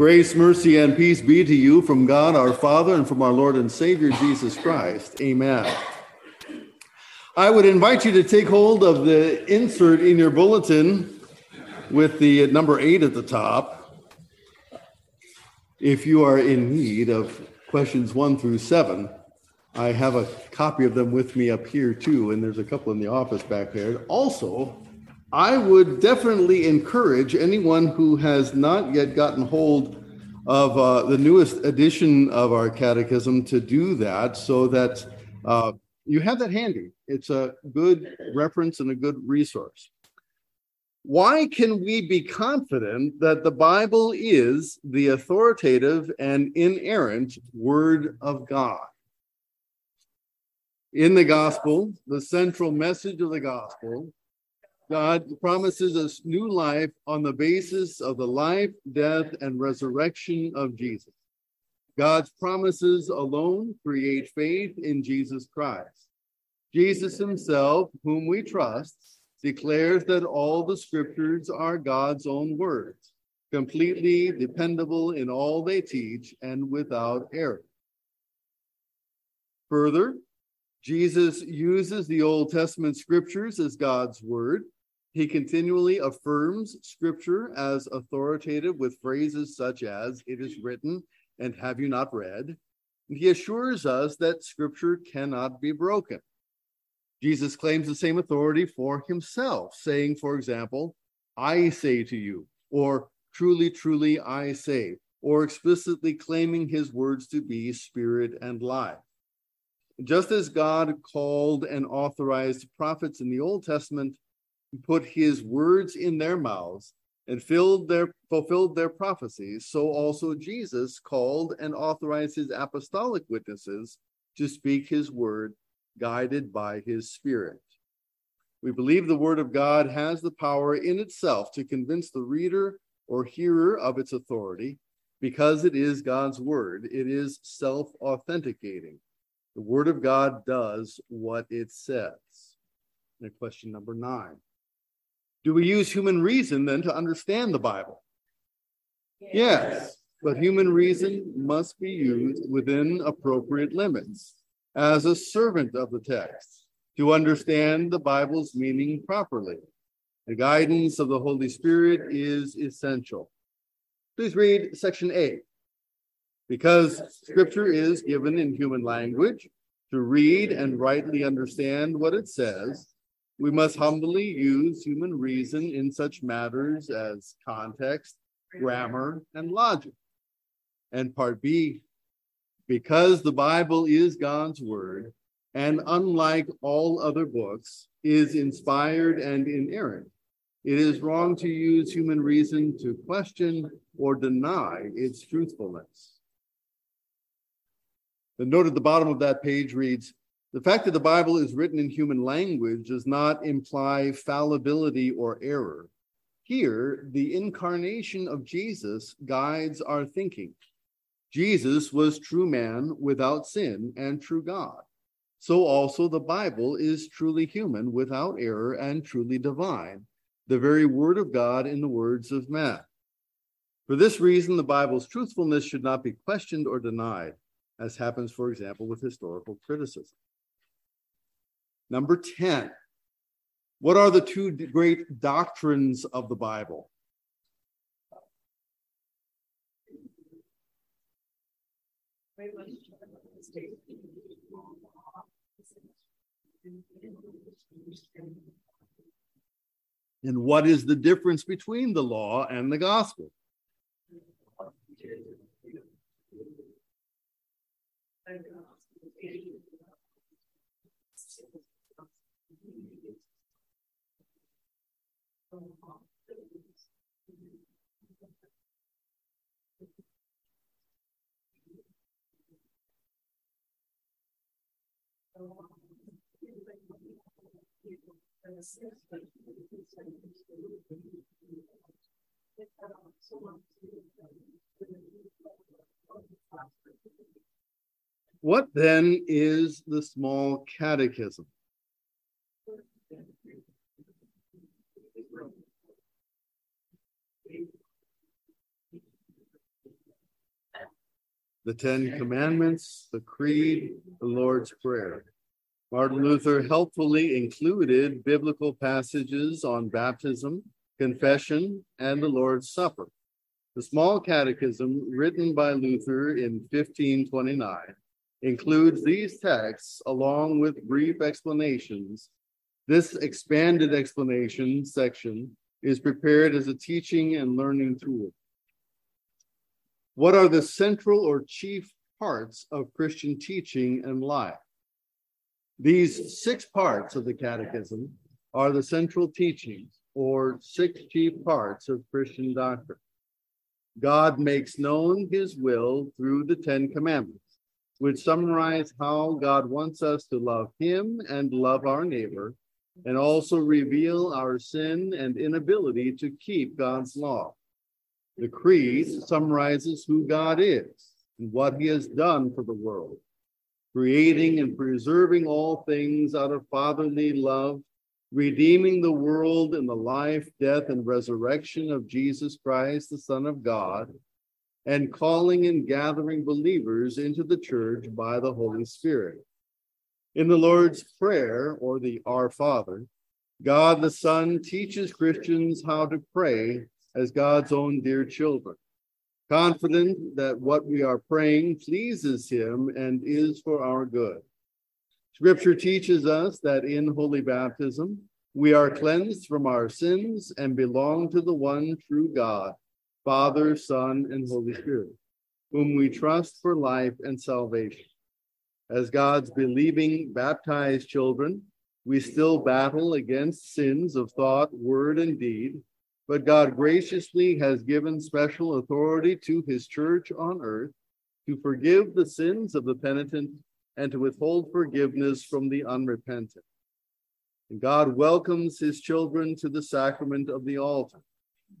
Grace, mercy, and peace be to you from God our Father and from our Lord and Savior Jesus Christ. Amen. I would invite you to take hold of the insert in your bulletin with the number eight at the top. If you are in need of questions one through seven, I have a copy of them with me up here too, and there's a couple in the office back there. Also, I would definitely encourage anyone who has not yet gotten hold of uh, the newest edition of our catechism to do that so that uh, you have that handy. It's a good reference and a good resource. Why can we be confident that the Bible is the authoritative and inerrant Word of God? In the gospel, the central message of the gospel God promises us new life on the basis of the life, death, and resurrection of Jesus. God's promises alone create faith in Jesus Christ. Jesus himself, whom we trust, declares that all the scriptures are God's own words, completely dependable in all they teach and without error. Further, Jesus uses the Old Testament scriptures as God's word he continually affirms scripture as authoritative with phrases such as, It is written, and have you not read? And he assures us that scripture cannot be broken. Jesus claims the same authority for himself, saying, for example, I say to you, or truly, truly, I say, or explicitly claiming his words to be spirit and life. Just as God called and authorized prophets in the Old Testament put his words in their mouths and filled their fulfilled their prophecies so also jesus called and authorized his apostolic witnesses to speak his word guided by his spirit. We believe the word of god has the power in itself to convince the reader or hearer of its authority. Because it is god's word it is self-authenticating. The word of god does what it says. And question number nine do we use human reason then to understand the Bible? Yes. yes. But human reason must be used within appropriate limits as a servant of the text to understand the Bible's meaning properly. The guidance of the Holy Spirit is essential. Please read section A. Because scripture is given in human language, to read and rightly understand what it says, we must humbly use human reason in such matters as context, grammar, and logic. And part B, because the Bible is God's word, and unlike all other books, is inspired and inerrant, it is wrong to use human reason to question or deny its truthfulness. The note at the bottom of that page reads the fact that the Bible is written in human language does not imply fallibility or error. Here, the incarnation of Jesus guides our thinking. Jesus was true man without sin and true God. So also the Bible is truly human without error and truly divine, the very word of God in the words of man. For this reason, the Bible's truthfulness should not be questioned or denied, as happens, for example, with historical criticism. Number 10. What are the two great doctrines of the Bible? And what is the difference between the law and the gospel? What then is the small catechism? The Ten Commandments, the Creed, the Lord's Prayer. Martin Luther helpfully included biblical passages on baptism, confession, and the Lord's Supper. The Small Catechism, written by Luther in 1529, includes these texts along with brief explanations. This expanded explanation section is prepared as a teaching and learning tool. What are the central or chief parts of Christian teaching and life? These six parts of the Catechism are the central teachings or six chief parts of Christian doctrine. God makes known his will through the Ten Commandments, which summarize how God wants us to love him and love our neighbor, and also reveal our sin and inability to keep God's law. The Creed summarizes who God is and what he has done for the world, creating and preserving all things out of fatherly love, redeeming the world in the life, death, and resurrection of Jesus Christ, the Son of God, and calling and gathering believers into the church by the Holy Spirit. In the Lord's Prayer, or the Our Father, God the Son teaches Christians how to pray as God's own dear children, confident that what we are praying pleases Him and is for our good. Scripture teaches us that in holy baptism, we are cleansed from our sins and belong to the one true God, Father, Son, and Holy Spirit, whom we trust for life and salvation. As God's believing, baptized children, we still battle against sins of thought, word, and deed but God graciously has given special authority to his church on earth to forgive the sins of the penitent and to withhold forgiveness from the unrepentant. And God welcomes his children to the sacrament of the altar,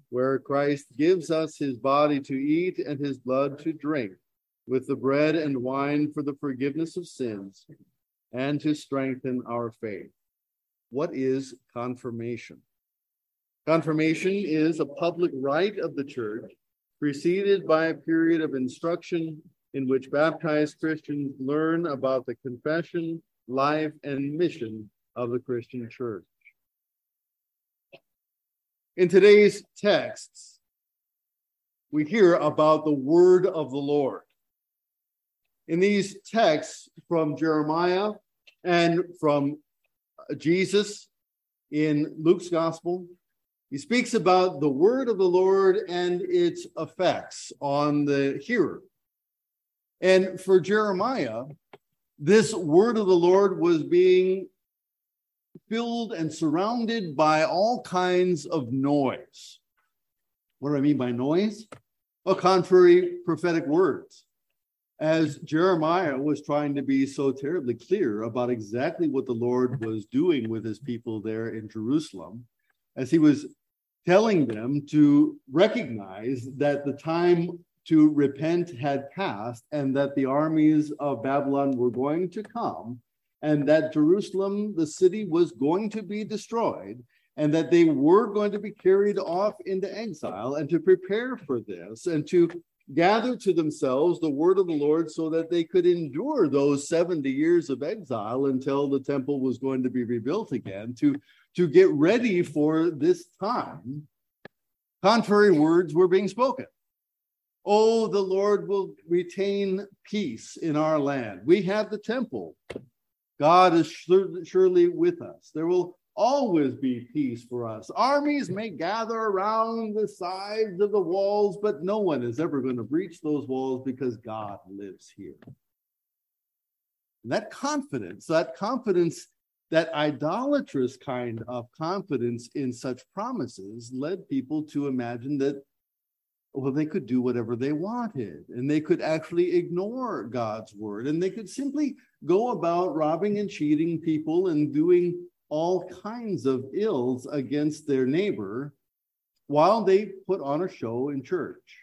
where Christ gives us his body to eat and his blood to drink, with the bread and wine for the forgiveness of sins and to strengthen our faith. What is confirmation? Confirmation is a public rite of the church, preceded by a period of instruction in which baptized Christians learn about the confession, life, and mission of the Christian church. In today's texts, we hear about the word of the Lord. In these texts from Jeremiah and from Jesus in Luke's gospel, he speaks about the word of the Lord and its effects on the hearer. And for Jeremiah, this word of the Lord was being filled and surrounded by all kinds of noise. What do I mean by noise? A contrary prophetic words. As Jeremiah was trying to be so terribly clear about exactly what the Lord was doing with his people there in Jerusalem, as he was telling them to recognize that the time to repent had passed and that the armies of Babylon were going to come and that Jerusalem, the city, was going to be destroyed and that they were going to be carried off into exile and to prepare for this and to gather to themselves the word of the Lord so that they could endure those 70 years of exile until the temple was going to be rebuilt again, to to get ready for this time, contrary words were being spoken. Oh, the Lord will retain peace in our land. We have the temple. God is surely with us. There will always be peace for us. Armies may gather around the sides of the walls, but no one is ever going to breach those walls because God lives here. And that confidence, that confidence that idolatrous kind of confidence in such promises led people to imagine that well they could do whatever they wanted and they could actually ignore god's word and they could simply go about robbing and cheating people and doing all kinds of ills against their neighbor while they put on a show in church.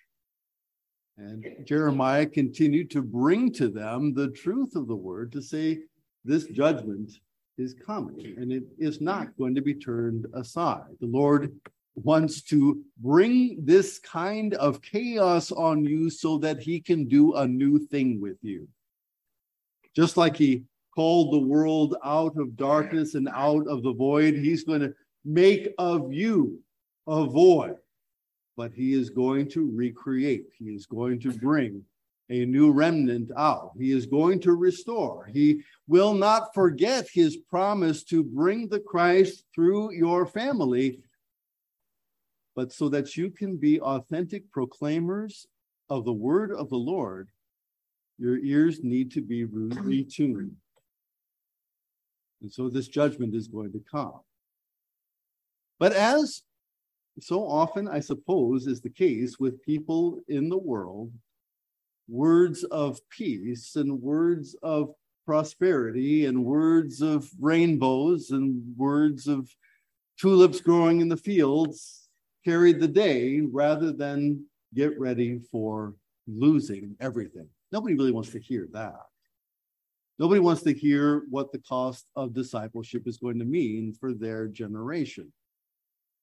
And jeremiah continued to bring to them the truth of the word to say this judgment is coming and it is not going to be turned aside. The Lord wants to bring this kind of chaos on you so that he can do a new thing with you. Just like he called the world out of darkness and out of the void, he's going to make of you a void. But he is going to recreate, he is going to bring a new remnant out. He is going to restore. He will not forget his promise to bring the Christ through your family, but so that you can be authentic proclaimers of the word of the Lord, your ears need to be retuned. And so this judgment is going to come. But as so often, I suppose, is the case with people in the world, words of peace and words of prosperity and words of rainbows and words of tulips growing in the fields carried the day rather than get ready for losing everything. Nobody really wants to hear that. Nobody wants to hear what the cost of discipleship is going to mean for their generation.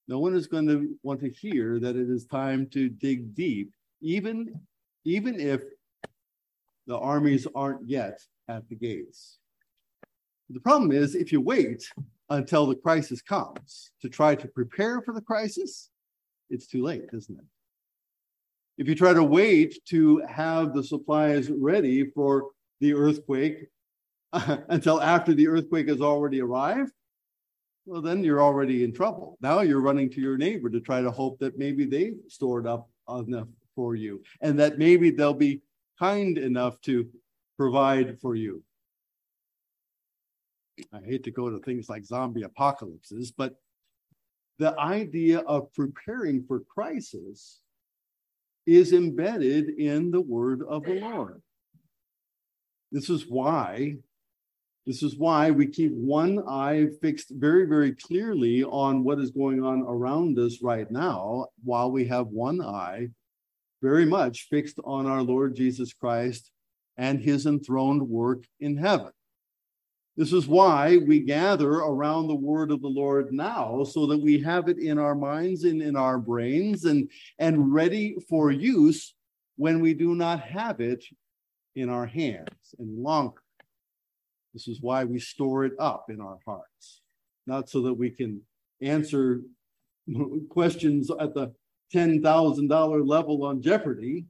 No one is going to want to hear that it is time to dig deep, even, even if the armies aren't yet at the gates. The problem is, if you wait until the crisis comes to try to prepare for the crisis, it's too late, isn't it? If you try to wait to have the supplies ready for the earthquake until after the earthquake has already arrived, well, then you're already in trouble. Now you're running to your neighbor to try to hope that maybe they've stored up enough for you and that maybe they'll be kind enough to provide for you. I hate to go to things like zombie apocalypses, but the idea of preparing for crisis is embedded in the word of the Lord. This is why this is why we keep one eye fixed very, very clearly on what is going on around us right now, while we have one eye very much fixed on our Lord Jesus Christ and his enthroned work in heaven. This is why we gather around the word of the Lord now, so that we have it in our minds and in our brains and, and ready for use when we do not have it in our hands any longer. This is why we store it up in our hearts, not so that we can answer questions at the $10,000 level on Jeopardy,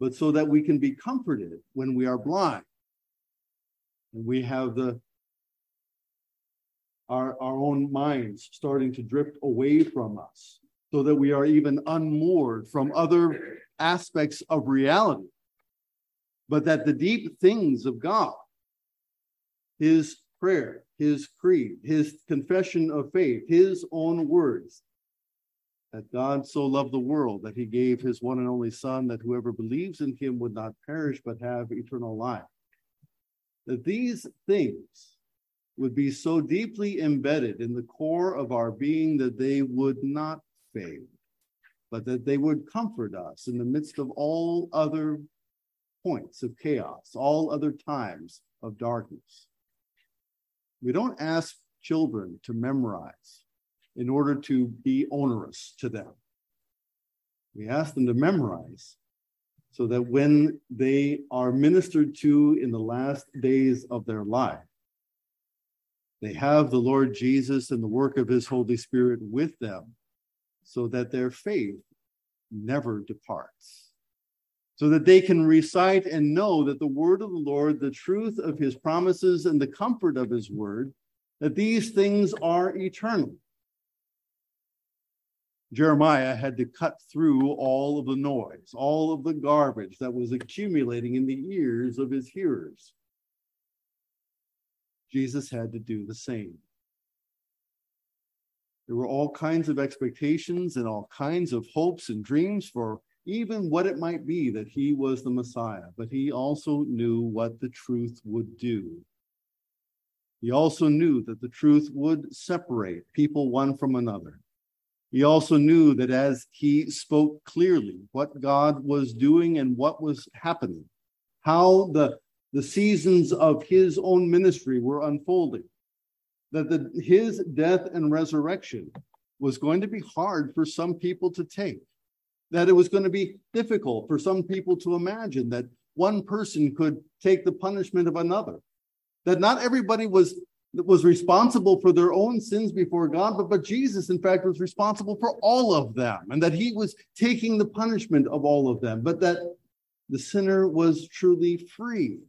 but so that we can be comforted when we are blind. And we have the our, our own minds starting to drift away from us so that we are even unmoored from other aspects of reality. But that the deep things of God his prayer, his creed, his confession of faith, his own words that God so loved the world that he gave his one and only Son, that whoever believes in him would not perish but have eternal life. That these things would be so deeply embedded in the core of our being that they would not fade, but that they would comfort us in the midst of all other points of chaos, all other times of darkness. We don't ask children to memorize in order to be onerous to them. We ask them to memorize so that when they are ministered to in the last days of their life, they have the Lord Jesus and the work of his Holy Spirit with them so that their faith never departs so that they can recite and know that the word of the Lord, the truth of his promises, and the comfort of his word, that these things are eternal. Jeremiah had to cut through all of the noise, all of the garbage that was accumulating in the ears of his hearers. Jesus had to do the same. There were all kinds of expectations and all kinds of hopes and dreams for even what it might be that he was the Messiah, but he also knew what the truth would do. He also knew that the truth would separate people one from another. He also knew that as he spoke clearly what God was doing and what was happening, how the, the seasons of his own ministry were unfolding, that the, his death and resurrection was going to be hard for some people to take, that it was going to be difficult for some people to imagine that one person could take the punishment of another, that not everybody was was responsible for their own sins before God, but, but Jesus, in fact, was responsible for all of them, and that he was taking the punishment of all of them, but that the sinner was truly free.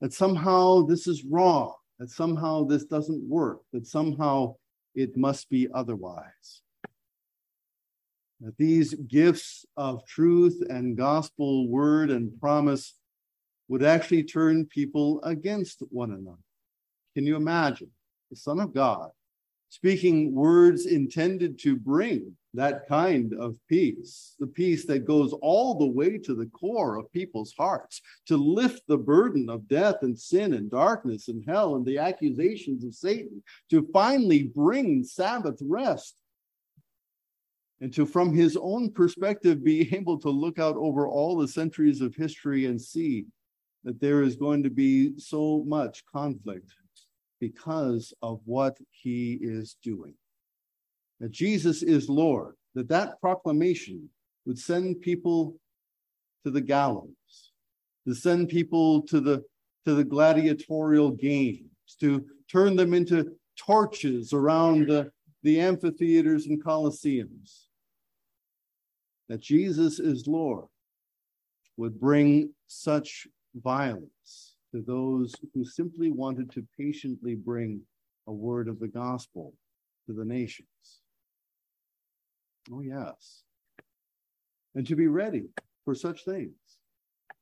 That somehow this is wrong, that somehow this doesn't work, that somehow it must be otherwise. That these gifts of truth and gospel word and promise would actually turn people against one another. Can you imagine the Son of God speaking words intended to bring that kind of peace, the peace that goes all the way to the core of people's hearts, to lift the burden of death and sin and darkness and hell and the accusations of Satan, to finally bring Sabbath rest. And to, from his own perspective, be able to look out over all the centuries of history and see that there is going to be so much conflict because of what he is doing. That Jesus is Lord, that that proclamation would send people to the gallows, to send people to the to the gladiatorial games, to turn them into torches around the, the amphitheaters and coliseums. That Jesus is Lord would bring such violence to those who simply wanted to patiently bring a word of the gospel to the nations. Oh, yes. And to be ready for such things,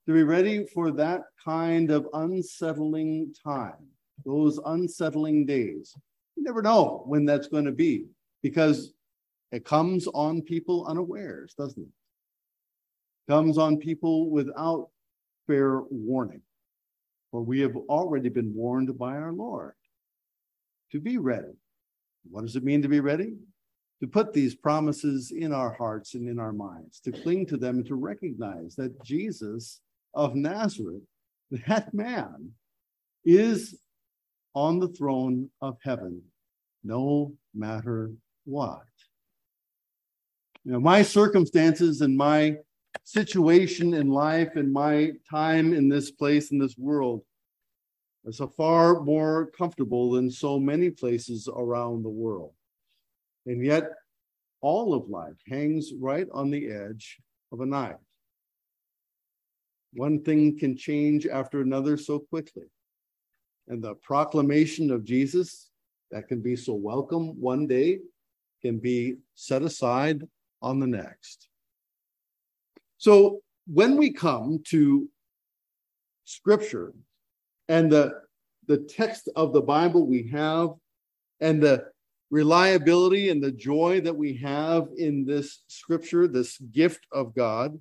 to be ready for that kind of unsettling time, those unsettling days. You never know when that's going to be because it comes on people unawares, doesn't it? Comes on people without fair warning. For we have already been warned by our Lord to be ready. What does it mean to be ready? To put these promises in our hearts and in our minds, to cling to them and to recognize that Jesus of Nazareth, that man, is on the throne of heaven no matter what. You know, my circumstances and my situation in life and my time in this place in this world is far more comfortable than so many places around the world. And yet, all of life hangs right on the edge of a knife. One thing can change after another so quickly. And the proclamation of Jesus that can be so welcome one day can be set aside on the next. So when we come to scripture and the, the text of the Bible we have and the reliability and the joy that we have in this scripture, this gift of God,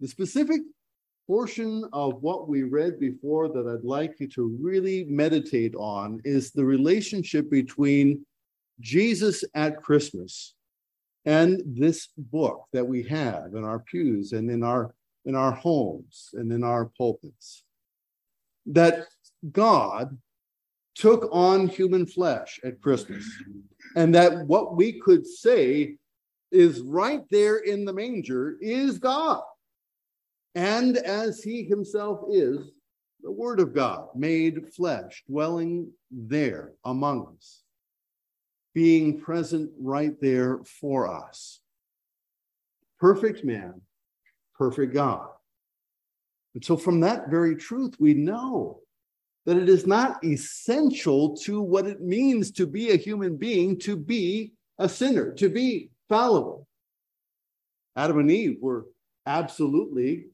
the specific portion of what we read before that I'd like you to really meditate on is the relationship between Jesus at Christmas and this book that we have in our pews and in our in our homes and in our pulpits that god took on human flesh at christmas and that what we could say is right there in the manger is god. And as he himself is the word of god made flesh dwelling there among us being present right there for us. Perfect man, perfect God. And so, from that very truth, we know that it is not essential to what it means to be a human being to be a sinner, to be fallible. Adam and Eve were absolutely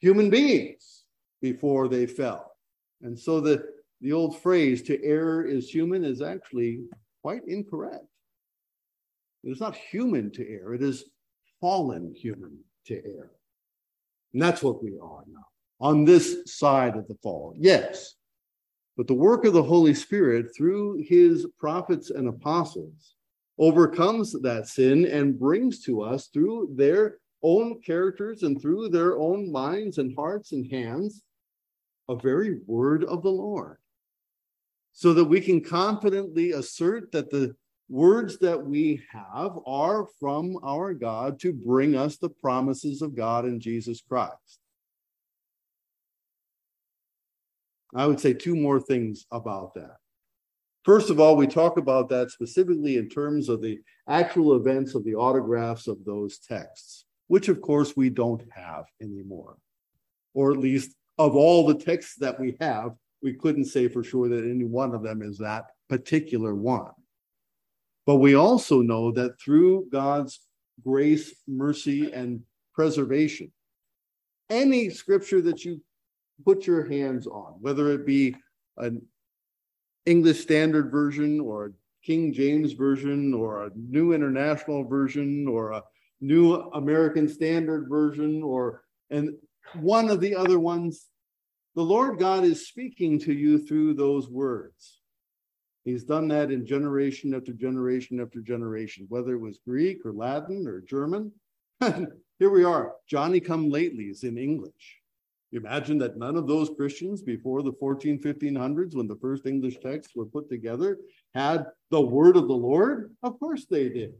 human beings before they fell. And so the, the old phrase, to err is human, is actually quite incorrect. It is not human to err, it is fallen human to err. And that's what we are now, on this side of the fall. Yes, but the work of the Holy Spirit through his prophets and apostles overcomes that sin and brings to us through their own characters and through their own minds and hearts and hands a very word of the Lord so that we can confidently assert that the, words that we have are from our God to bring us the promises of God in Jesus Christ. I would say two more things about that. First of all, we talk about that specifically in terms of the actual events of the autographs of those texts, which of course we don't have anymore. Or at least of all the texts that we have, we couldn't say for sure that any one of them is that particular one. But we also know that through God's grace, mercy, and preservation, any scripture that you put your hands on, whether it be an English Standard Version or a King James Version or a New International Version or a New American Standard Version or and one of the other ones, the Lord God is speaking to you through those words. He's done that in generation after generation after generation, whether it was Greek or Latin or German. Here we are, Johnny come latelys in English. You imagine that none of those Christians before the 14, 1500s, when the first English texts were put together, had the word of the Lord? Of course they did.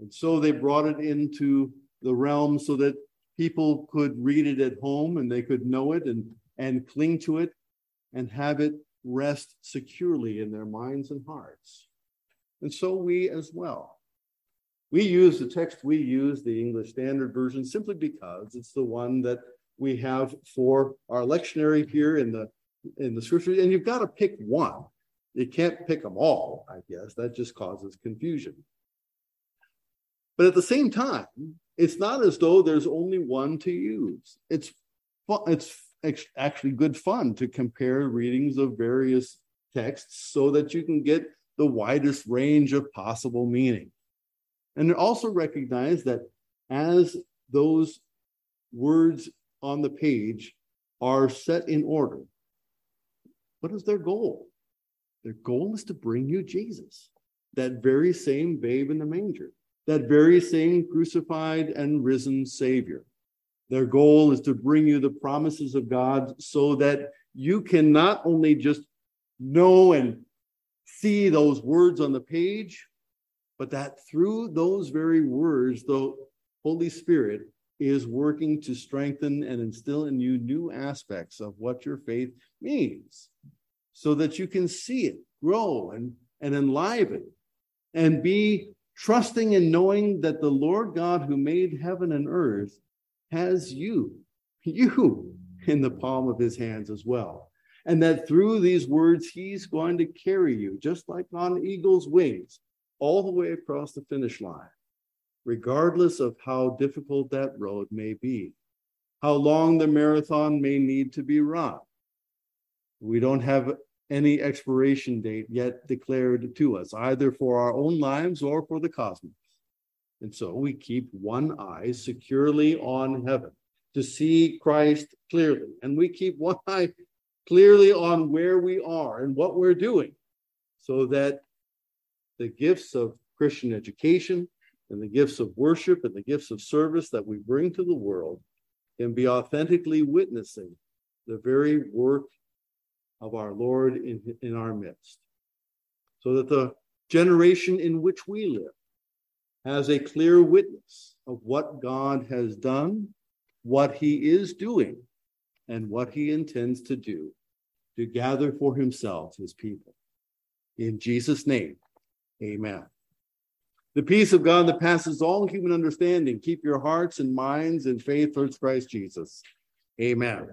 And so they brought it into the realm so that people could read it at home and they could know it and, and cling to it and have it rest securely in their minds and hearts. And so we as well. We use the text we use, the English Standard Version, simply because it's the one that we have for our lectionary here in the in the scriptures, and you've got to pick one. You can't pick them all, I guess. That just causes confusion. But at the same time, it's not as though there's only one to use. It's fun, it's actually good fun to compare readings of various texts so that you can get the widest range of possible meaning. And also recognize that as those words on the page are set in order. What is their goal? Their goal is to bring you Jesus, that very same babe in the manger, that very same crucified and risen Savior. Their goal is to bring you the promises of God so that you can not only just know and see those words on the page, but that through those very words, the Holy Spirit is working to strengthen and instill in you new aspects of what your faith means so that you can see it grow and, and enliven and be trusting and knowing that the Lord God who made heaven and earth has you, you in the palm of his hands as well. And that through these words, he's going to carry you, just like on eagle's wings, all the way across the finish line regardless of how difficult that road may be, how long the marathon may need to be run. We don't have any expiration date yet declared to us, either for our own lives or for the cosmos. And so we keep one eye securely on heaven to see Christ clearly. And we keep one eye clearly on where we are and what we're doing so that the gifts of Christian education, and the gifts of worship and the gifts of service that we bring to the world can be authentically witnessing the very work of our Lord in, in our midst. So that the generation in which we live has a clear witness of what God has done, what he is doing, and what he intends to do to gather for himself his people. In Jesus' name, amen. The peace of God that passes all human understanding, keep your hearts and minds in faith towards Christ Jesus. Amen.